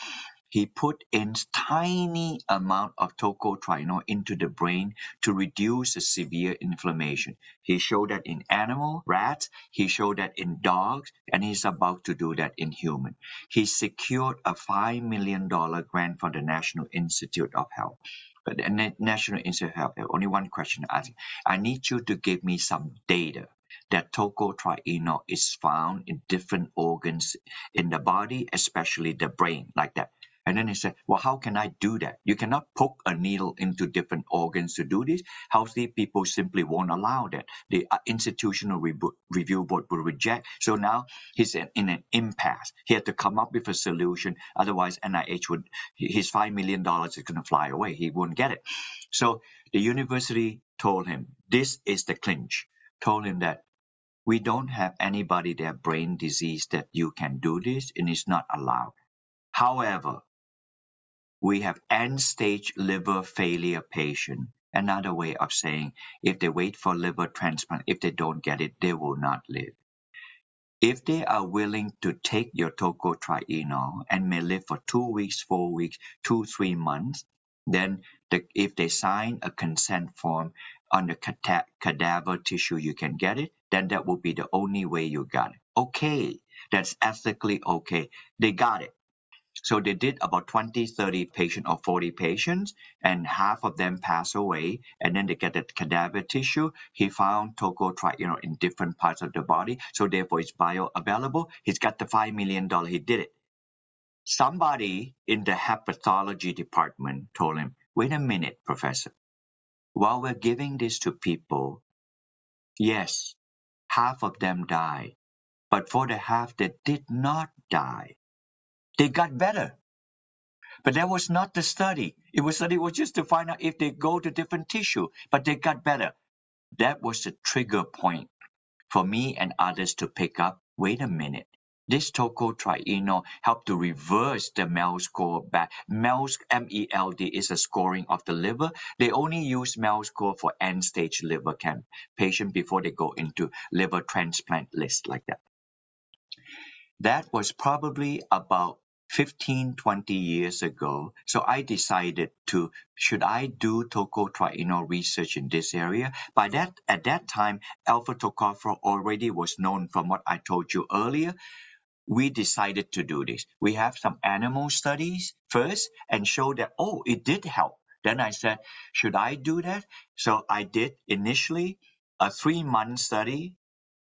he put in tiny amount of tocotrienol into the brain to reduce the severe inflammation. He showed that in animal, rats, he showed that in dogs, and he's about to do that in human. He secured a $5 million grant from the National Institute of Health. But the National Institute of Health, uh, only one question I ask. I need you to give me some data that tocotrienol is found in different organs in the body, especially the brain, like that. And then he said, Well, how can I do that? You cannot poke a needle into different organs to do this. Healthy people simply won't allow that. The uh, institutional re- review board will reject. So now he's in, an impasse. He had to come up with a solution. Otherwise, NIH would, his $5 million is going to fly away. He wouldn't get it. So the university told him, This is the clinch. Told him that we don't have anybody that brain disease that you can do this and it's not allowed. However, we have end-stage liver failure patient. Another way of saying if they wait for liver transplant, if they don't get it, they will not live. If they are willing to take your tocotrienol and may live for two weeks, four weeks, two, three months, then the, if they sign a consent form on the cata- cadaver tissue, you can get it, then that will be the only way you got it. Okay, that's ethically okay. They got it. So they did about 20, 30 patients or 40 patients, and half of them pass away. And then they get the cadaver tissue. He found tocotrienol in different parts of the body. So therefore, it's bioavailable. He's got the $5 million. He did it. Somebody in the hepatology department told him, wait a minute, professor. While we're giving this to people, yes, half of them die. But for the half that did not die, they got better. But that was not the study. It was study was just to find out if they go to different tissue, but they got better. That was the trigger point for me and others to pick up. Wait a minute. This tocotrienol helped to reverse the MELD score back. MELD, M-E-L-D, is a scoring of the liver. They only use MELD score for end-stage liver can patient before they go into liver transplant list like that. That was probably about 15, 20 years ago. So I decided to, should I do tocotrienol research in this area? By that, at that time, alpha tocopherol already was known from what I told you earlier. We decided to do this. We have some animal studies first and show that, oh, it did help. Then I said, should I do that? So I did initially a three month study,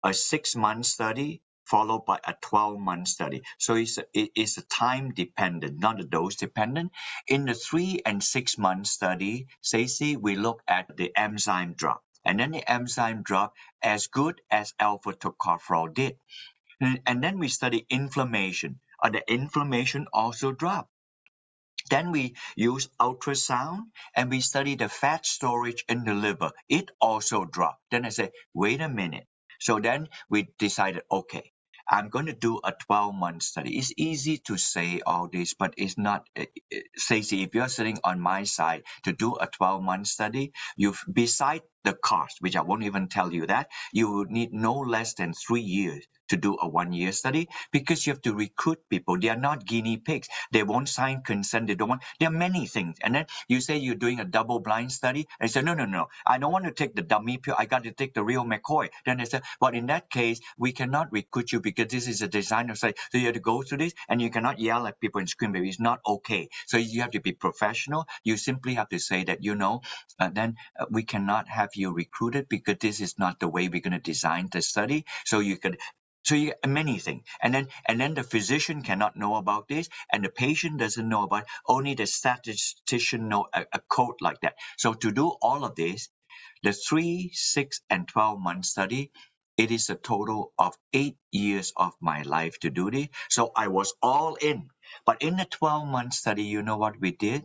a six month study, followed by a 12 month study. So it's a, it is a time dependent, not a dose dependent. In the three and six month study, Stacy, we look at the enzyme drop. And then the enzyme drop as good as alpha tocopherol did. And, and then we study inflammation. Uh, the inflammation also dropped. Then we use ultrasound and we study the fat storage in the liver. It also dropped. Then I said, wait a minute. So then we decided, okay, I'm going to do a 12 month study. It's easy to say all this, but it's not. Uh, Stacy, if you're sitting on my side to do a 12 month study, you've beside the cost, which I won't even tell you that, you would need no less than three years to do a one year study because you have to recruit people. They are not guinea pigs. They won't sign consent. They don't want, there are many things. And then you say you're doing a double blind study. I say, no, no, no, I don't want to take the dummy pill. I got to take the real McCoy. Then I said, but in that case, we cannot recruit you because this is a designer study. So you have to go through this and you cannot yell at people and scream, baby. It's not okay. So you have to be professional. You simply have to say that, you know, uh, then uh, we cannot have you recruited because this is not the way we're going to design the study. So you could so you many things. And then and then the physician cannot know about this and the patient doesn't know about. Only the statistician know a, a code like that. So to do all of this, the three, six, and 12 month study, it is a total of eight years of my life to do this. So I was all in. But in the 12 month study, you know what we did?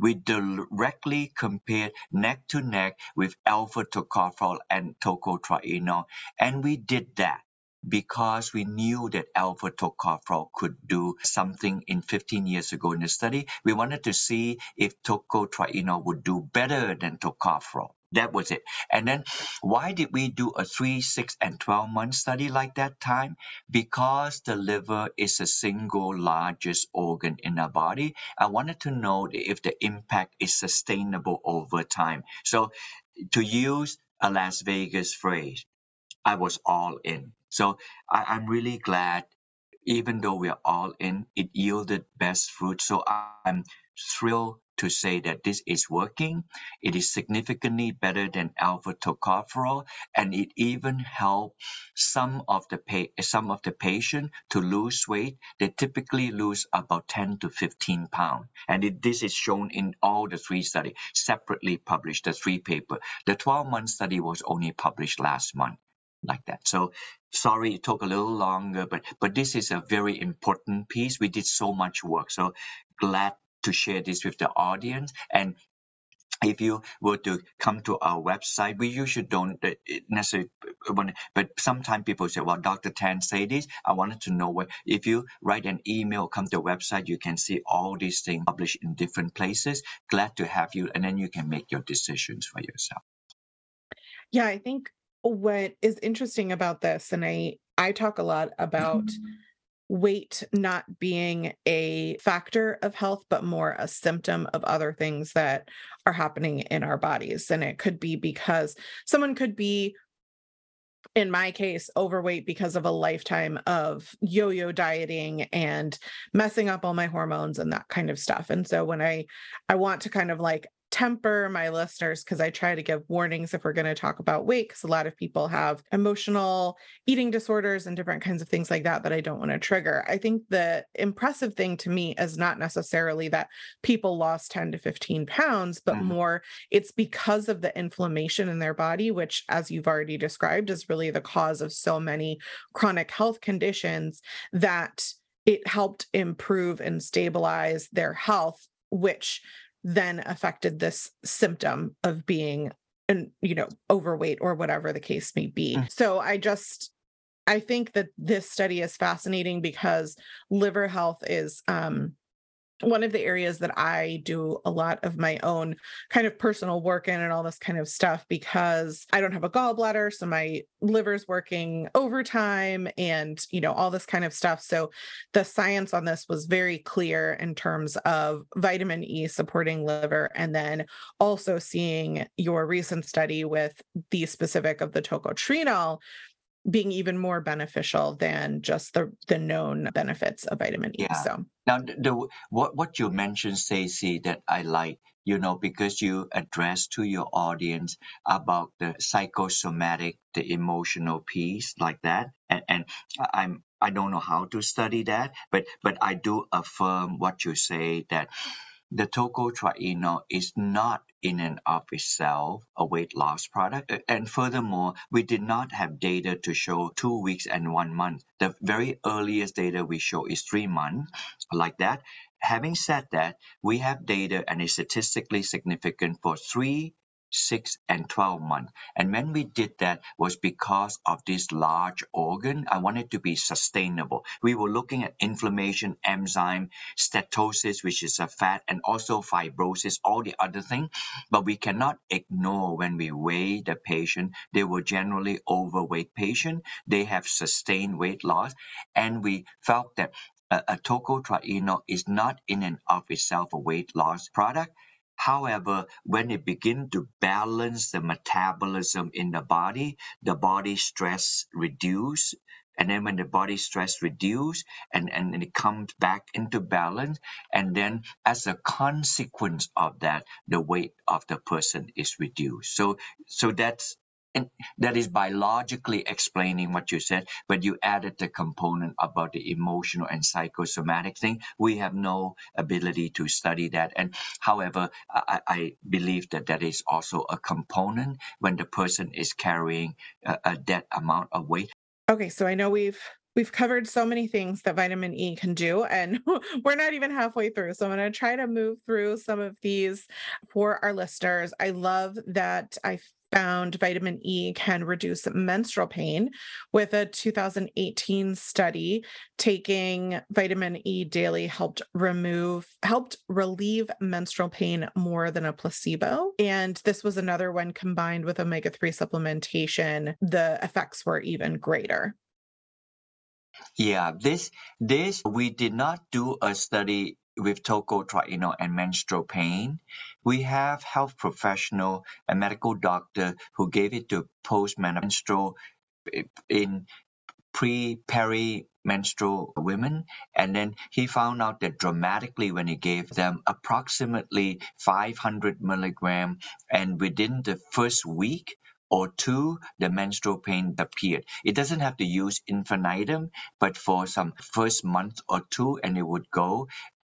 We directly compared neck to neck with alpha tocopherol and tocotrienol. And we did that because we knew that alpha tocopherol could do something in 15 years ago in the study. We wanted to see if tocotrienol would do better than tocopherol. That was it. And then why did we do a 3, 6, and 12 month study like that time? Because the liver is the single largest organ in our body. I wanted to know if the impact is sustainable over time. So to use a Las Vegas phrase, I was all in. So I, I'm really glad, even though we are all in, it yielded best fruit. So I'm thrilled to say that this is working. It is significantly better than alpha tocopherol, and it even helped some of the pa- some of the patient to lose weight. They typically lose about 10 to 15 pounds, and it, this is shown in all the three studies separately published. The three paper. The 12 month study was only published last month like that. So sorry it took a little longer, but but this is a very important piece. We did so much work. So glad to share this with the audience and if you were to come to our website, we usually don't uh, necessarily want, but sometimes people say, "Well, Dr. Tan say this." I wanted to know what if you write an email, come to the website, you can see all these things published in different places. Glad to have you, and then you can make your decisions for yourself. Yeah, I think what is interesting about this and i i talk a lot about mm-hmm. Weight not being a factor of health but more a symptom of other things that are happening in our bodies. And it could be because someone could be in my case overweight because of a lifetime of yo-yo dieting and messing up all my hormones and that kind of stuff. And so when i i want to kind of like temper my listeners because I try to give warnings if we're going to talk about weight because a lot of people have emotional eating disorders and different kinds of things like that that I don't want to trigger. I think the impressive thing to me is not necessarily that people lost 10 to 15 pounds, but mm-hmm. more it's because of the inflammation in their body, which, as you've already described, is really the cause of so many chronic health conditions that it helped improve and stabilize their health which then affected this symptom of being and you know overweight or whatever the case may be mm. so i just i think that this study is fascinating because liver health is um one of the areas that I do a lot of my own kind of personal work in and all this kind of stuff because I don't have a gallbladder. So my liver's working overtime and, you know, all this kind of stuff. So the science on this was very clear in terms of vitamin E supporting liver. And then also seeing your recent study with the specific of the tocotrienol being even more beneficial than just the the known benefits of vitamin E. Yeah. So Now, the, what what you mentioned, Stacy, that I like, you know, because you address to your audience about the psychosomatic, the emotional piece, like that, and and I- I'm I don't know how to study that, but but I do affirm what you say that the tocotrienol is not in and of itself a weight loss product. And furthermore, we did not have data to show two weeks and one month. The very earliest data we show is three months, like that. Having said that, we have data and it's statistically significant for three, six, and 12 months. And when we did that was because of this large organ. I wanted to be sustainable. We were looking at inflammation, enzyme, steatosis, which is a fat, and also fibrosis, all the other things. But we cannot ignore when we weigh the patient, they were generally overweight patient. They have sustained weight loss. And we felt that a, a tocotrienol is not in and of itself a weight loss product. However, when it begins to balance the metabolism in the body, the body stress reduce, and then when the body stress reduce and, and it comes back into balance, and then as a consequence of that, the weight of the person is reduced. So so that's and that is biologically explaining what you said, but you added the component about the emotional and psychosomatic thing. We have no ability to study that. And however, I, I believe that that is also a component when the person is carrying a, a amount of weight. Okay, so I know we've we've covered so many things that vitamin E can do and we're not even halfway through. So I'm going to try to move through some of these for our listeners. I love that I found vitamin E can reduce menstrual pain with a 2018 study. Taking vitamin E daily helped remove helped relieve menstrual pain more than a placebo. And this was another one combined with omega-3 supplementation. The effects were even greater. Yeah, this this we did not do a study with tocotrienol and menstrual pain. We have health professional, a medical doctor who gave it to postmenstrual in pre peri-menstrual women. And then he found out that dramatically when he gave them approximately 500 milligram and within the first week or two the menstrual pain appeared. It doesn't have to use infinitum but for some first month or two and it would go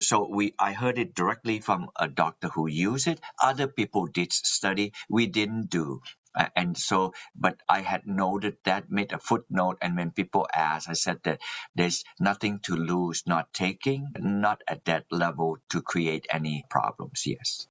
so we i heard it directly from a doctor who used it. Other people did study. We didn't do. Uh, and so but i had noted that made a footnote and when people asked i said that there's nothing to lose not taking not at that level to create any problems yes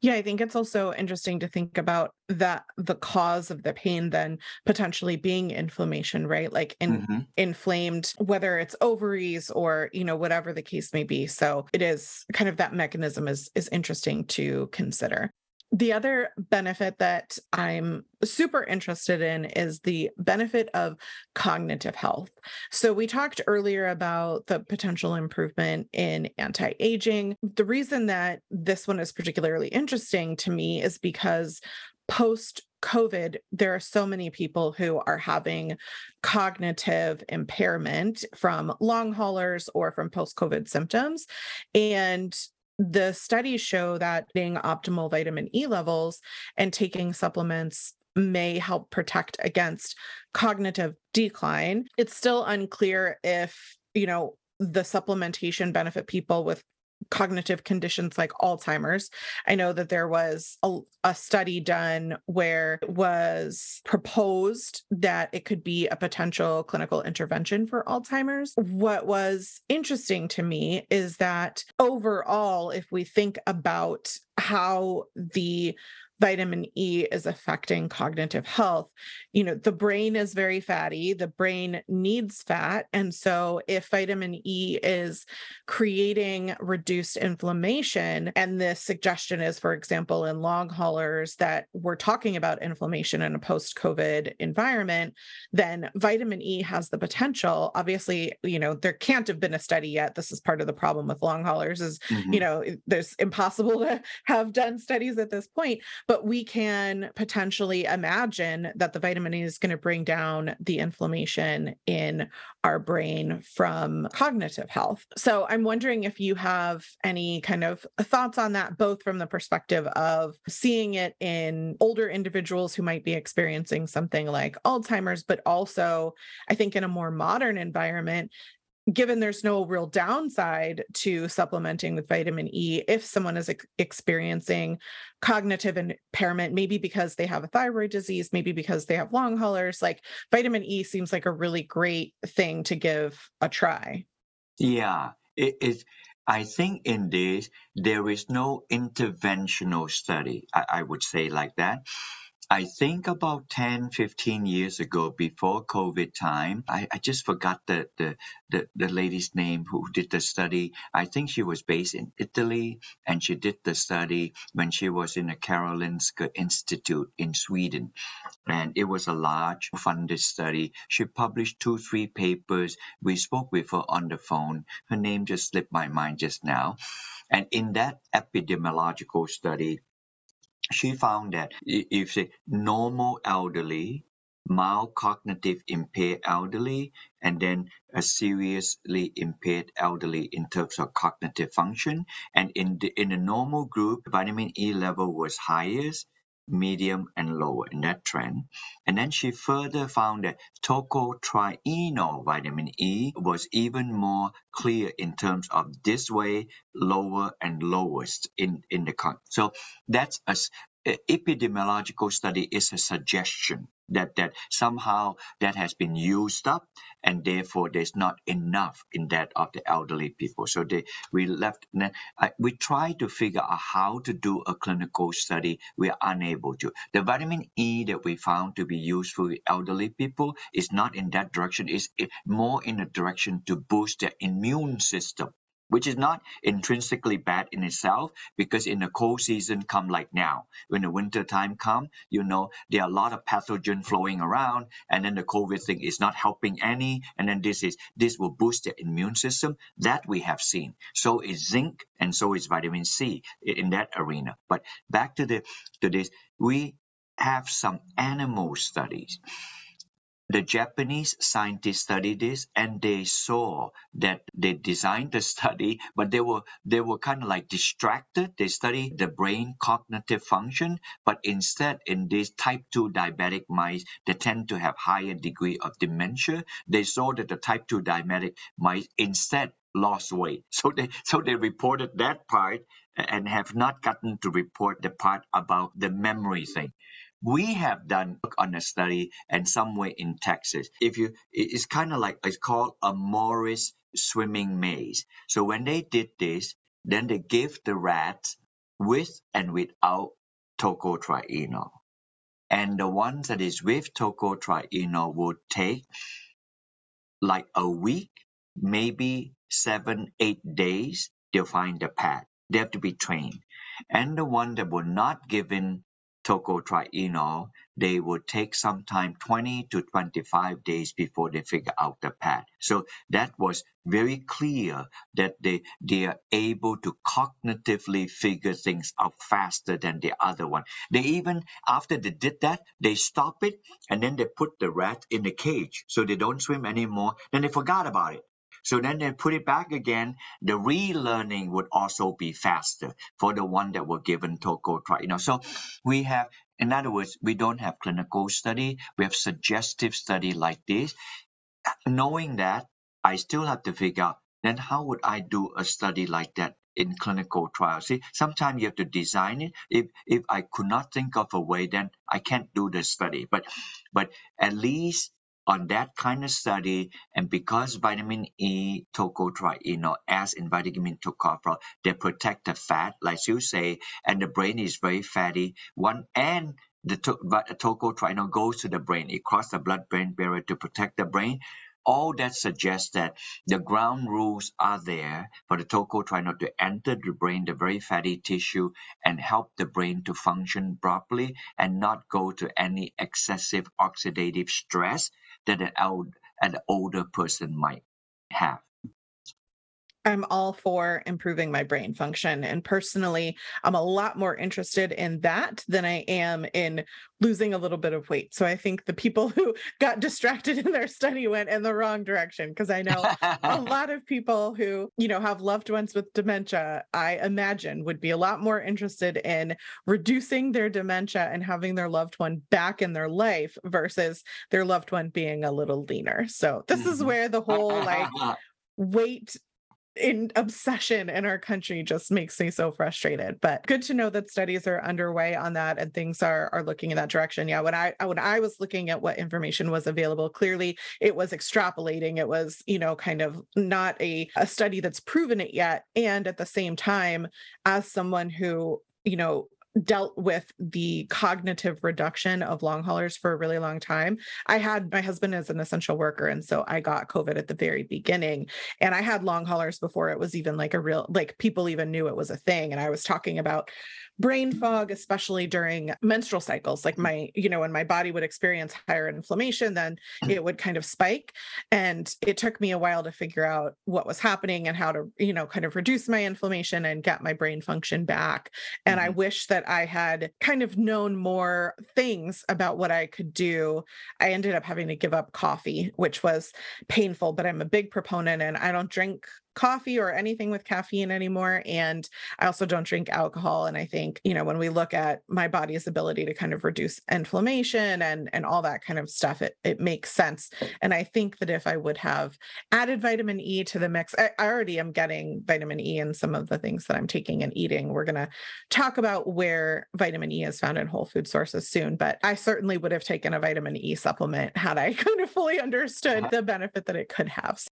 Yeah, I think it's also interesting to think about that the cause of the pain then potentially being inflammation, right? Like in hmm inflamed, whether it's ovaries or, you know, whatever the case may be. So it is kind of that mechanism is is interesting to consider. The other benefit that I'm super interested in is the benefit of cognitive health. So, we talked earlier about the potential improvement in anti aging. The reason that this one is particularly interesting to me is because post COVID, there are so many people who are having cognitive impairment from long haulers or from post COVID symptoms. And the studies show that getting optimal vitamin E levels and taking supplements may help protect against cognitive decline. It's still unclear if, you know, the supplementation benefit people with cognitive conditions like Alzheimer's. I know that there was a, a, study done where it was proposed that it could be a potential clinical intervention for Alzheimer's. What was interesting to me is that overall, if we think about how the vitamin E is affecting cognitive health. You know, the brain is very fatty, the brain needs fat. And so, if vitamin E is creating reduced inflammation, and the suggestion is, for example, in long haulers that we're talking about inflammation in a post COVID environment, then vitamin E has the potential. Obviously, you know, there can't have been a study yet. This is part of the problem with long haulers, is, mm-hmm. you know, there's impossible to have done studies at this point but we can potentially imagine that the vitamin E is going to bring down the inflammation in our brain from cognitive health. So I'm wondering if you have any kind of thoughts on that, both from the perspective of seeing it in older individuals who might be experiencing something like Alzheimer's, but also I think in a more modern environment, given there's no real downside to supplementing with vitamin E, if someone is ex- experiencing cognitive impairment, maybe because they have a thyroid disease, maybe because they have long haulers, like vitamin E seems like a really great thing to give a try. Yeah, it is. I think in this, there is no interventional study, I, I would say like that I think about 10, 15 years ago, before COVID time, I, I just forgot the, the, the, the lady's name who did the study. I think she was based in Italy and she did the study when she was in the Karolinska Institute in Sweden. And it was a large funded study. She published two, three papers. We spoke with her on the phone. Her name just slipped my mind just now. And in that epidemiological study, she found that if the normal elderly, mild cognitive impaired elderly, and then a seriously impaired elderly in terms of cognitive function, and in the in the normal group, vitamin E level was highest, medium, and lower in that trend. And then she further found that tocotrienol vitamin E was even more clear in terms of this way, lower and lowest in, in the con. So that's a, epidemiological study is a suggestion that that somehow that has been used up and therefore there's not enough in that of the elderly people. So they we left we try to figure out how to do a clinical study. We are unable to. The vitamin e that we found to be useful with elderly people is not in that direction. It's more in a direction to boost their immune system which is not intrinsically bad in itself because in the cold season come like now. When the winter time come you know there are a lot of pathogen flowing around and then the covid thing is not helping any and then this is this will boost the immune system. That we have seen. So is zinc and so is vitamin c in that arena. But back to the to this we have some animal studies the Japanese scientists studied this and they saw that they designed the study, but they were they were kind of like distracted. They studied the brain cognitive function, but instead in these type 2 diabetic mice, they tend to have higher degree of dementia. They saw that the type 2 diabetic mice instead lost weight. So they so they reported that part and have not gotten to report the part about the memory thing we have done on a study and somewhere in Texas. If you, it's kind of like it's called a Morris swimming maze. So when they did this, then they gave the rats with and without tocotrienol. And the ones that is with tocotrienol would take like a week, maybe seven, eight days, they'll find the path. They have to be trained. And the one that were not given tocotrienol, they would take sometime 20 to 25 days before they figure out the path. So that was very clear that they, they are able to cognitively figure things out faster than the other one. They even, after they did that, they stop it and then they put the rat in the cage so they don't swim anymore. Then they forgot about it. So then they put it back again. The relearning would also be faster for the one that were given toco You know, so we have, in other words, we don't have clinical study. We have suggestive study like this. Knowing that, I still have to figure out then how would I do a study like that in clinical trials. See, sometimes you have to design it. If if I could not think of a way, then I can't do the study. But but at least on that kind of study, and because vitamin E tocotrienol, as in vitamin tocopherol, they protect the fat, like you say, and the brain is very fatty. One and the to- tocotrienol goes to the brain. It crosses the blood-brain barrier to protect the brain all that suggests that the ground rules are there for the tocotrienol to enter the brain, the very fatty tissue, and help the brain to function properly and not go to any excessive oxidative stress that an, old, an older person might have. I'm all for improving my brain function. And personally, I'm a lot more interested in that than I am in losing a little bit of weight. So I think the people who got distracted in their study went in the wrong direction because I know a lot of people who, you know, have loved ones with dementia, I imagine would be a lot more interested in reducing their dementia and having their loved one back in their life versus their loved one being a little leaner. So this is mm-hmm. where the whole like weight in obsession in our country just makes me so frustrated but good to know that studies are underway on that and things are are looking in that direction. Yeah when i when i was looking at what information was available clearly it was extrapolating. It was you know kind of not a, a study that's proven it yet. And at the same time as someone who you know dealt with the cognitive reduction of long haulers for a really long time. I had my husband as an essential worker. And so I got COVID at the very beginning. And I had long haulers before it was even like a real, like people even knew it was a thing. And I was talking about brain fog, especially during menstrual cycles. Like my, you know, when my body would experience higher inflammation, then mm. it would kind of spike. And it took me a while to figure out what was happening and how to, you know, kind of reduce my inflammation and get my brain function back. And mm-hmm. I wish that I had kind of known more things about what I could do. I ended up having to give up coffee, which was painful, but I'm a big proponent and I don't drink coffee or anything with caffeine anymore. And I also don't drink alcohol. And I think, you know, when we look at my body's ability to kind of reduce inflammation and and all that kind of stuff, it it makes sense. And I think that if I would have added vitamin E to the mix, I, I already am getting vitamin E in some of the things that I'm taking and eating. We're gonna talk about where vitamin E is found in whole food sources soon, but I certainly would have taken a vitamin E supplement had I kind of fully understood uh-huh. the benefit that it could have.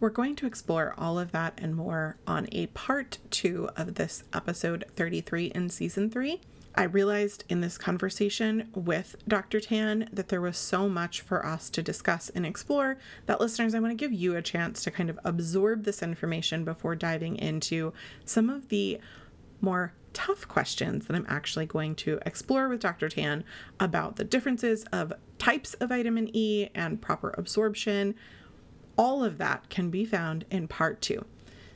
We're going to explore all of that and more on a part two of this episode 33 in season three. I realized in this conversation with Dr. Tan that there was so much for us to discuss and explore that listeners, I want to give you a chance to kind of absorb this information before diving into some of the more tough questions that I'm actually going to explore with Dr. Tan about the differences of types of vitamin E and proper absorption, all of that can be found in part two.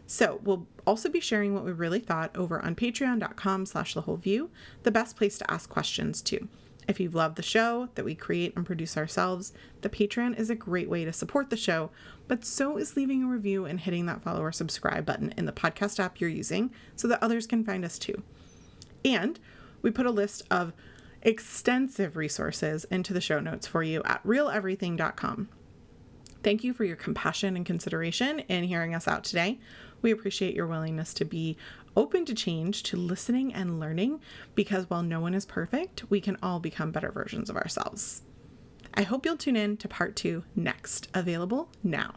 So we'll also be sharing what we really thought over on patreon.com slash the whole view, the best place to ask questions too. If you've loved the show that we create and produce ourselves, the Patreon is a great way to support the show, but so is leaving a review and hitting that follow or subscribe button in the podcast app you're using so that others can find us too. And we put a list of extensive resources into the show notes for you at realeverything.com. Thank you for your compassion and consideration in hearing us out today. We appreciate your willingness to be open to change, to listening and learning, because while no one is perfect, we can all become better versions of ourselves. I hope you'll tune in to part two next, available now.